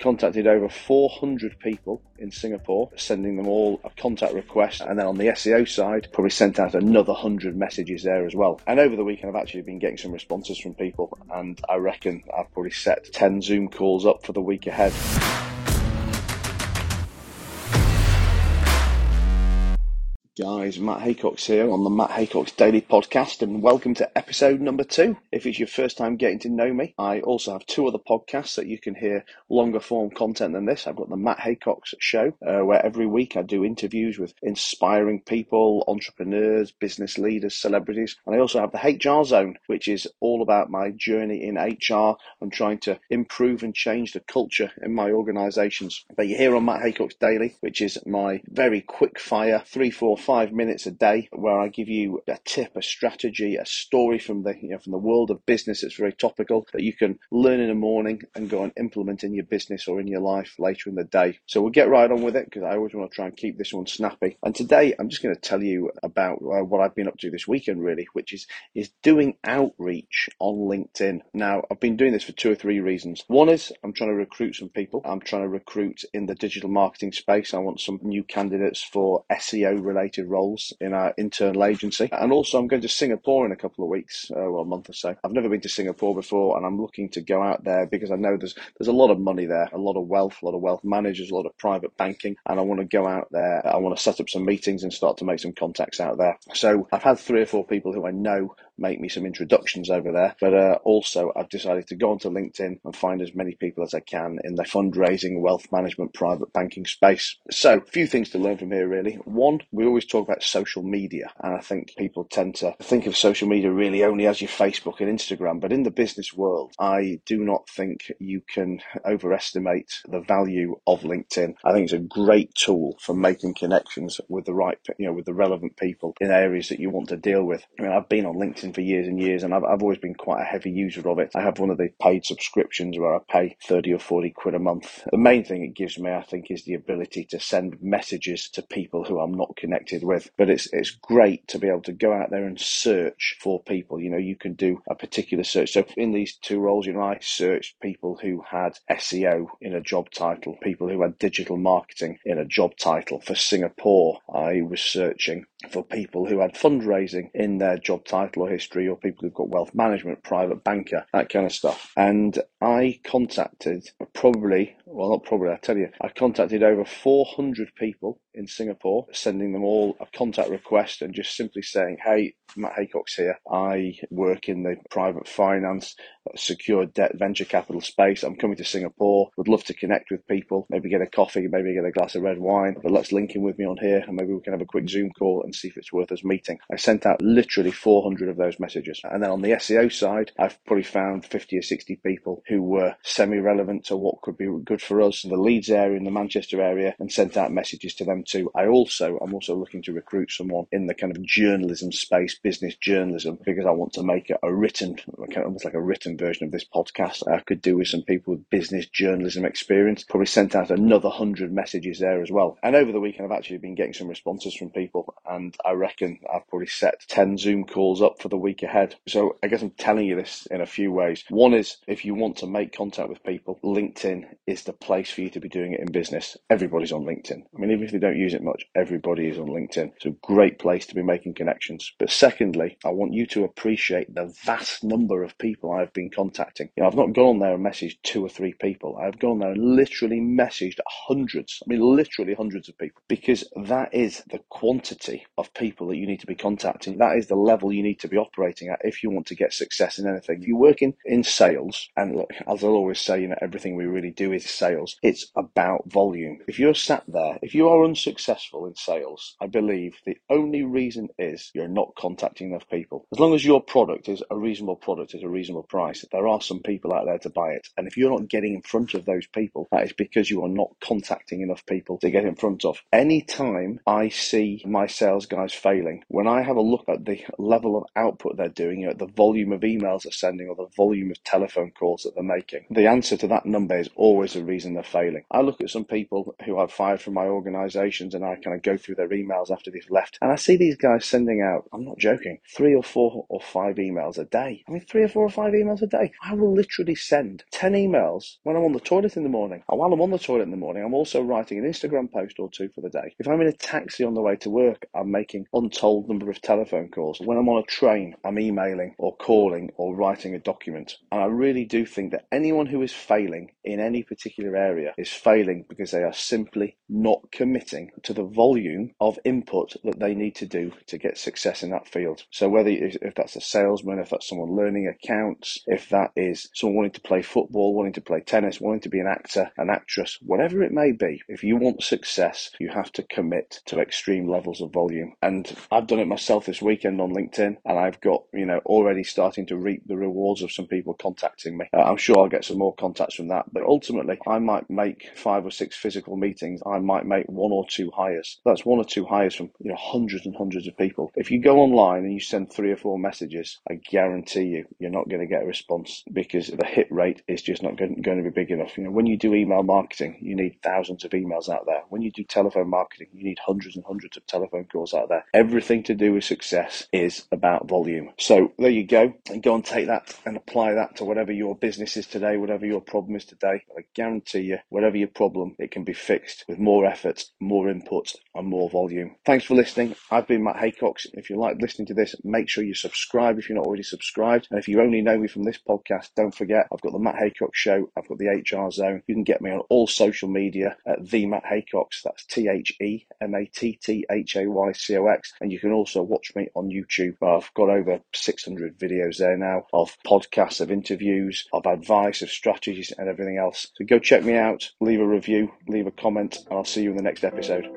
contacted over 400 people in Singapore, sending them all a contact request. And then on the SEO side, probably sent out another 100 messages there as well. And over the weekend, I've actually been getting some responses from people. And I reckon I've probably set 10 Zoom calls up for the week ahead. Guys, Matt Haycox here on the Matt Haycox Daily Podcast, and welcome to episode number two. If it's your first time getting to know me, I also have two other podcasts that you can hear longer form content than this. I've got the Matt Haycox Show, uh, where every week I do interviews with inspiring people, entrepreneurs, business leaders, celebrities, and I also have the HR Zone, which is all about my journey in HR and trying to improve and change the culture in my organisations. But you're here on Matt Haycox Daily, which is my very quick fire three, four, five minutes a day where I give you a tip, a strategy, a story from the you know from the world of business that's very topical that you can learn in the morning and go and implement in your business or in your life later in the day. So we'll get right on with it because I always want to try and keep this one snappy. And today I'm just going to tell you about uh, what I've been up to this weekend really, which is is doing outreach on LinkedIn. Now I've been doing this for two or three reasons. One is I'm trying to recruit some people. I'm trying to recruit in the digital marketing space. I want some new candidates for SEO related roles in our internal agency. And also, I'm going to Singapore in a couple of weeks, uh, well, a month or so. I've never been to Singapore before, and I'm looking to go out there because I know there's there's a lot of money there, a lot of wealth, a lot of wealth managers, a lot of private banking, and I want to go out there. I want to set up some meetings and start to make some contacts out there. So I've had three or four people who I know make me some introductions over there. But uh, also, I've decided to go onto LinkedIn and find as many people as I can in the fundraising, wealth management, private banking space. So, a few things to learn from here, really. One, we always talk about social media, and I think people tend to think of social media really only as your Facebook and Instagram. But in the business world, I do not think you can overestimate the value of LinkedIn. I think it's a great tool for making connections with the right, you know, with the relevant people in areas that you want to deal with. I mean, I've been on LinkedIn for years and years, and I've, I've always been quite a heavy user of it. I have one of the paid subscriptions where I pay 30 or 40 quid a month. The main thing it gives me, I think, is the ability to send messages to people who I'm not connected with. But it's, it's great to be able to go out there and search for people. You know, you can do a particular search. So in these two roles, you know, I searched people who had SEO in a job title, people who had digital marketing in a job title. For Singapore, I was searching for people who had fundraising in their job title or history, or people who've got wealth management, private banker, that kind of stuff. And I contacted probably, well, not probably, I tell you, I contacted over 400 people in Singapore, sending them all a contact request and just simply saying, Hey, Matt Haycox here. I work in the private finance, uh, secure debt, venture capital space. I'm coming to Singapore. Would love to connect with people, maybe get a coffee, maybe get a glass of red wine, but let's link in with me on here and maybe we can have a quick Zoom call and see if it's worth us meeting. I sent out literally 400 of those messages. And then on the SEO side, I've probably found 50 or 60 people who were semi relevant to what could be good for us in the Leeds area, in the Manchester area, and sent out messages to them too. I also, I'm also looking to recruit someone in the kind of journalism space, business journalism, because I want to make a, a written, almost like a written version of this podcast. I could do with some people with business journalism experience. Probably sent out another hundred messages there as well. And over the weekend, I've actually been getting some responses from people, and I reckon I've probably set 10 Zoom calls up for the week ahead. So I guess I'm telling you this in a few ways. One is if you want to make contact with people, LinkedIn is the place for you to be doing it in business. Everybody's on LinkedIn. I mean, even if they don't use it much, everybody is on LinkedIn. It's a great place to be making connections. But secondly, I want you to appreciate the vast number of people I've been contacting. You know, I've not gone there and messaged two or three people. I've gone there and literally messaged hundreds. I mean, literally hundreds of people because that is the quantity of people that you need to be contacting. That is the level you need to be operating at if you want to get success in anything. If you work in, in sales, and look, as I'll always say, you know, everything we really do is sales. It's about volume. If you're sat there, if you are unsuccessful in sales, I believe the only reason is you're not contacting enough people. As long as your product is a reasonable product at a reasonable price, there are some people out there to buy it. And if you're not getting in front of those people, that is because you are not contacting enough people to get in front of. Anytime I see my sales guys failing, when I have a look at the level of output they're doing, know, the volume of emails they're sending or the volume of telephone calls that they're making, the answer to that number is always the reason they're failing. I look at some people who I've fired from my organizations and I kind of go through their emails after they've left and I see these guys sending out, I'm not joking, three or four or five emails a day. I mean, three or four or five emails a day. I will literally send 10 emails when I'm on the toilet in the morning. And while I'm on the toilet in the morning, I'm also writing an Instagram post or two for the day. If I'm in a taxi on the way to work, I'm making untold number of telephone calls. When I'm on a train, I'm emailing or calling or writing a document. And I really do think that anyone who is failing in any particular area is failing because they are simply not committing to the volume of input that they need to do to get success in that field. So whether if that's a salesman, if that's someone learning accounts, if that is someone wanting to play football, wanting to play tennis, wanting to be an actor, an actress, whatever it may be, if you want success, you have to commit to extreme levels of volume. And I've done it myself this weekend on LinkedIn, and I've got, you know, already starting to reap the rewards of some people contacting me. Uh, I'm sure I'll get some more contacts from that, but ultimately, I might make five or six physical meetings. I might make one or two hires. That's one or two hires from, you know, hundreds and hundreds of people. If you go online and you send three or four messages, I guarantee you, you're not going to get a response because the hit rate is just not going, to be big enough. You know, when you do email marketing, you need thousands of emails out there. When you do telephone marketing, you need hundreds and hundreds of telephone calls out there. Everything to do with success is about volume. So there you go. And go and take that and apply that to whatever your business is today, whatever your problem is today. I guarantee you, whatever your problem, it can be fixed with more effort, more input, and more volume. Thanks for listening. I've been Matt Haycox. If you like listening to this, make sure you subscribe if you're not already subscribed. And if you only know me from this podcast, don't forget I've got the Matt Haycox Show. I've got the HR Zone. You can get me on all social media at the Matt Haycox. That's T H E M A T T H A Y C O X. And you can also watch me on YouTube. I've got over 600 videos there now of podcasts, of interviews, of advice, of strategies, and everything else. So go check me out, leave a review, leave a comment, and I'll see you in the next episode.